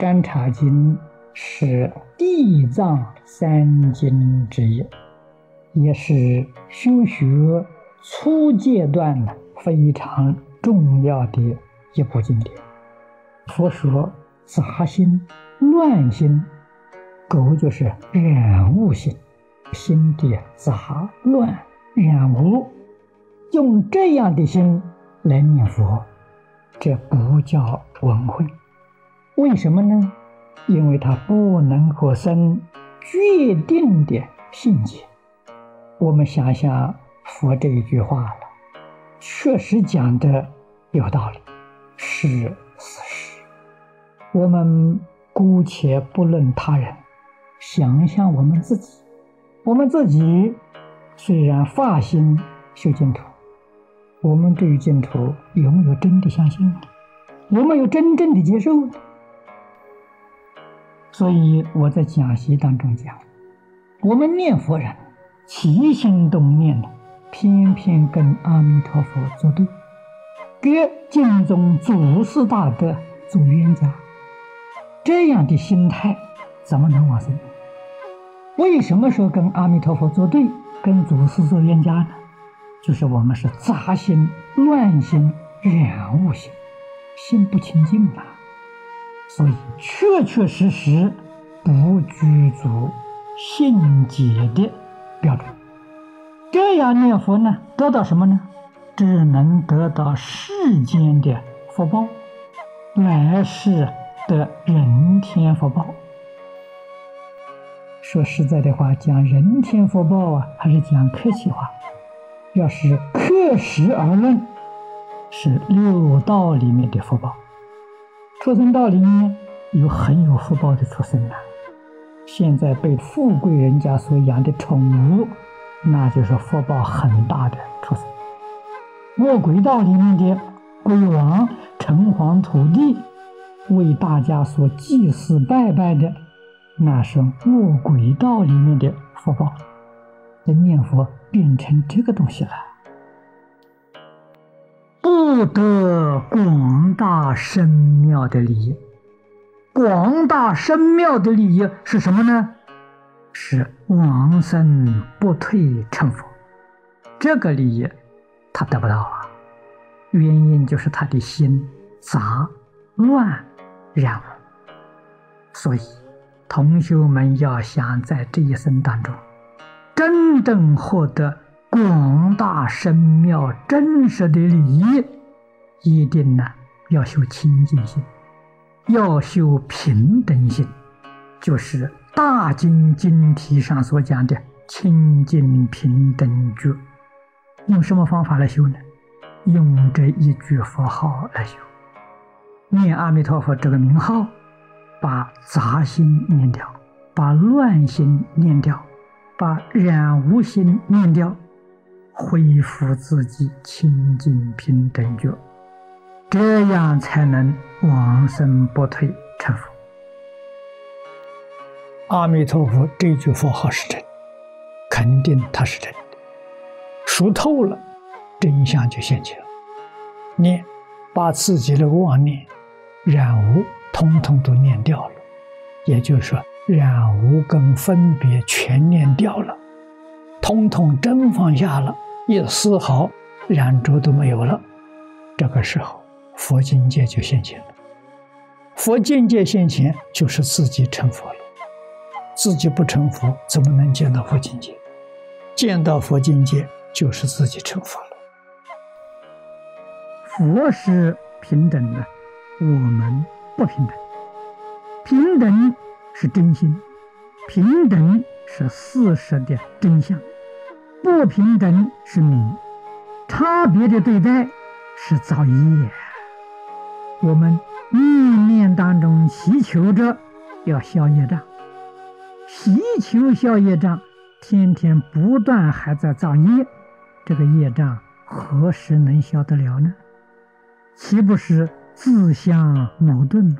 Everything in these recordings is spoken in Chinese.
甘茶经是地藏三经之一，也是修学初阶段的非常重要的一部经典。佛说杂心、乱心，狗就是染污心，心地杂乱染污，用这样的心来念佛，这不叫文慧。为什么呢？因为他不能够生决定的信解。我们想想佛这一句话了，确实讲的有道理，是事实。我们姑且不论他人，想一想我们自己，我们自己虽然发心修净土，我们对于净土有没有真的相信呢？有没有真正的接受呢？所以我在讲习当中讲，我们念佛人起心动念的，偏偏跟阿弥陀佛作对，跟经中祖师大德做冤家，这样的心态怎么能往生？为什么说跟阿弥陀佛作对，跟祖师做冤家呢？就是我们是杂心、乱心、染污心，心不清净啊。所以，确确实实不具足信解的标准。这样念佛呢，得到什么呢？只能得到世间的福报，来世的人天福报。说实在的话，讲人天福报啊，还是讲客气话。要是客实而论，是六道里面的福报。畜生道里面有很有福报的畜生啊，现在被富贵人家所养的宠物，那就是福报很大的畜生。卧轨道里面的鬼王、城隍、土地，为大家所祭祀拜拜的，那是卧轨道里面的福报。那念佛变成这个东西了。不得广大深妙的利益，广大深妙的利益是什么呢？是往生不退成佛。这个利益他得不到啊，原因就是他的心杂乱染污。所以，同学们要想在这一生当中真正获得。广大深妙真实的利益，一定呢要修清净心，要修平等心，就是大经经题上所讲的清净平等觉。用什么方法来修呢？用这一句佛号来修，念阿弥陀佛这个名号，把杂心念掉，把乱心念掉，把染污心念掉。恢复自己清净平等觉，这样才能往生不退成佛。阿弥陀佛这句佛号是真，肯定它是真的。熟透了，真相就现前了。念，把自己的妄念、染污通通都念掉了，也就是说，染污跟分别全念掉了，通通真放下了。一丝毫染着都没有了，这个时候佛境界就现前了。佛境界现前，就是自己成佛了。自己不成佛，怎么能见到佛境界？见到佛境界，就是自己成佛了。佛是平等的，我们不平等。平等是真心，平等是事实的真相。不平等是名，差别的对待是造业。我们念念当中祈求着要消业障，祈求消业障，天天不断还在造业，这个业障何时能消得了呢？岂不是自相矛盾吗？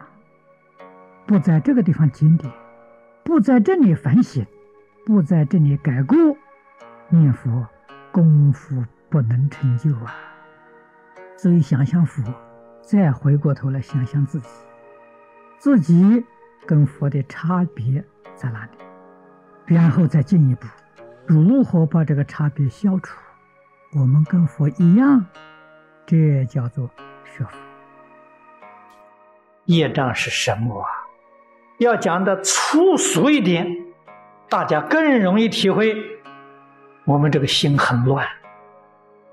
不在这个地方检点，不在这里反省，不在这里改过。念佛功夫不能成就啊！所以想想佛，再回过头来想想自己，自己跟佛的差别在哪里，然后再进一步，如何把这个差别消除？我们跟佛一样，这叫做学佛。业障是什么啊？要讲的粗俗一点，大家更容易体会。我们这个心很乱，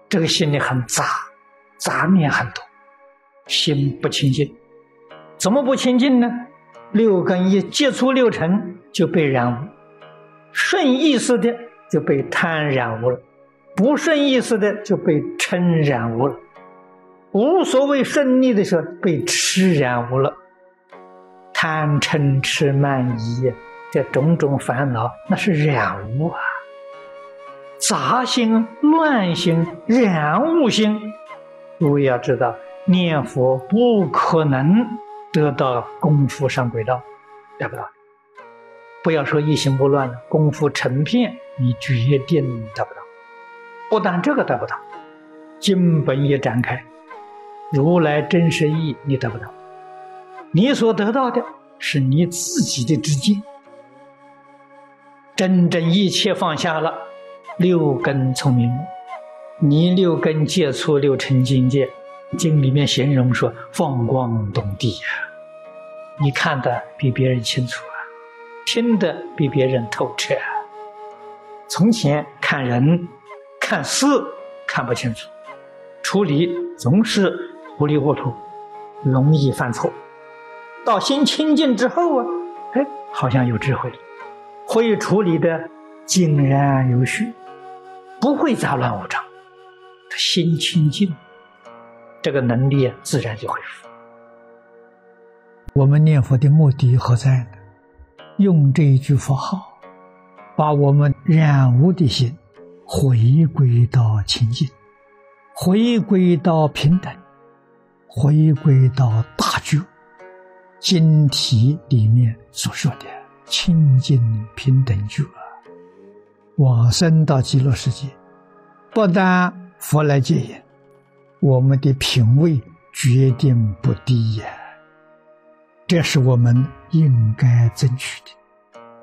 这个心里很杂，杂念很多，心不清净。怎么不清净呢？六根一接触六尘就被染污，顺意识的就被贪染污了，不顺意识的就被嗔染污了，无所谓顺利的时候被痴染污了。贪嗔痴慢疑这种种烦恼，那是染污啊！杂心、乱心、染污心，诸位要知道，念佛不可能得到功夫上轨道，得不到。不要说一心不乱了，功夫成片，你决定得不到。不但这个得不到，经本也展开，如来真实意你得不到。你所得到的是你自己的知见，真正一切放下了，六根聪明，你六根接触六尘境界，经里面形容说放光动地呀，你看的比别人清楚啊，听的比别人透彻啊。从前看人、看事看不清楚，处理总是糊里糊涂，容易犯错。到心清净之后啊，哎，好像有智慧了，会处理的井然有序，不会杂乱无章。他心清净，这个能力自然就恢复。我们念佛的目的何在呢？用这一句佛号，把我们染污的心回归到清净，回归到平等，回归到大觉。经题里面所说的清净平等觉，往生到极乐世界，不但佛来接引，我们的品位决定不低呀。这是我们应该争取的，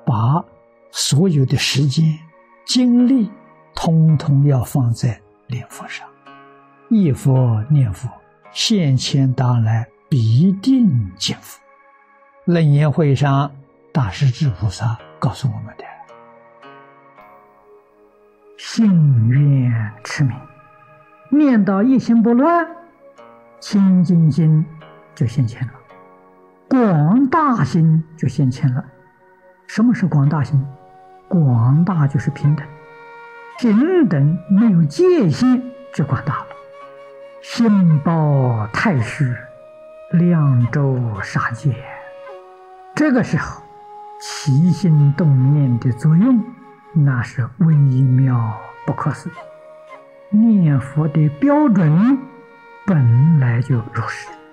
把所有的时间、精力，通通要放在念佛上，一佛念佛，现前当来必定见佛。楞严会上，大势至菩萨告诉我们的：信愿持名，念到一心不乱，清净心就现前了，广大心就现前了。什么是广大心？广大就是平等，平等没有界限就广大了。心包太虚，量周杀界。这个时候，起心动念的作用，那是微妙不可思议。念佛的标准本来就如是。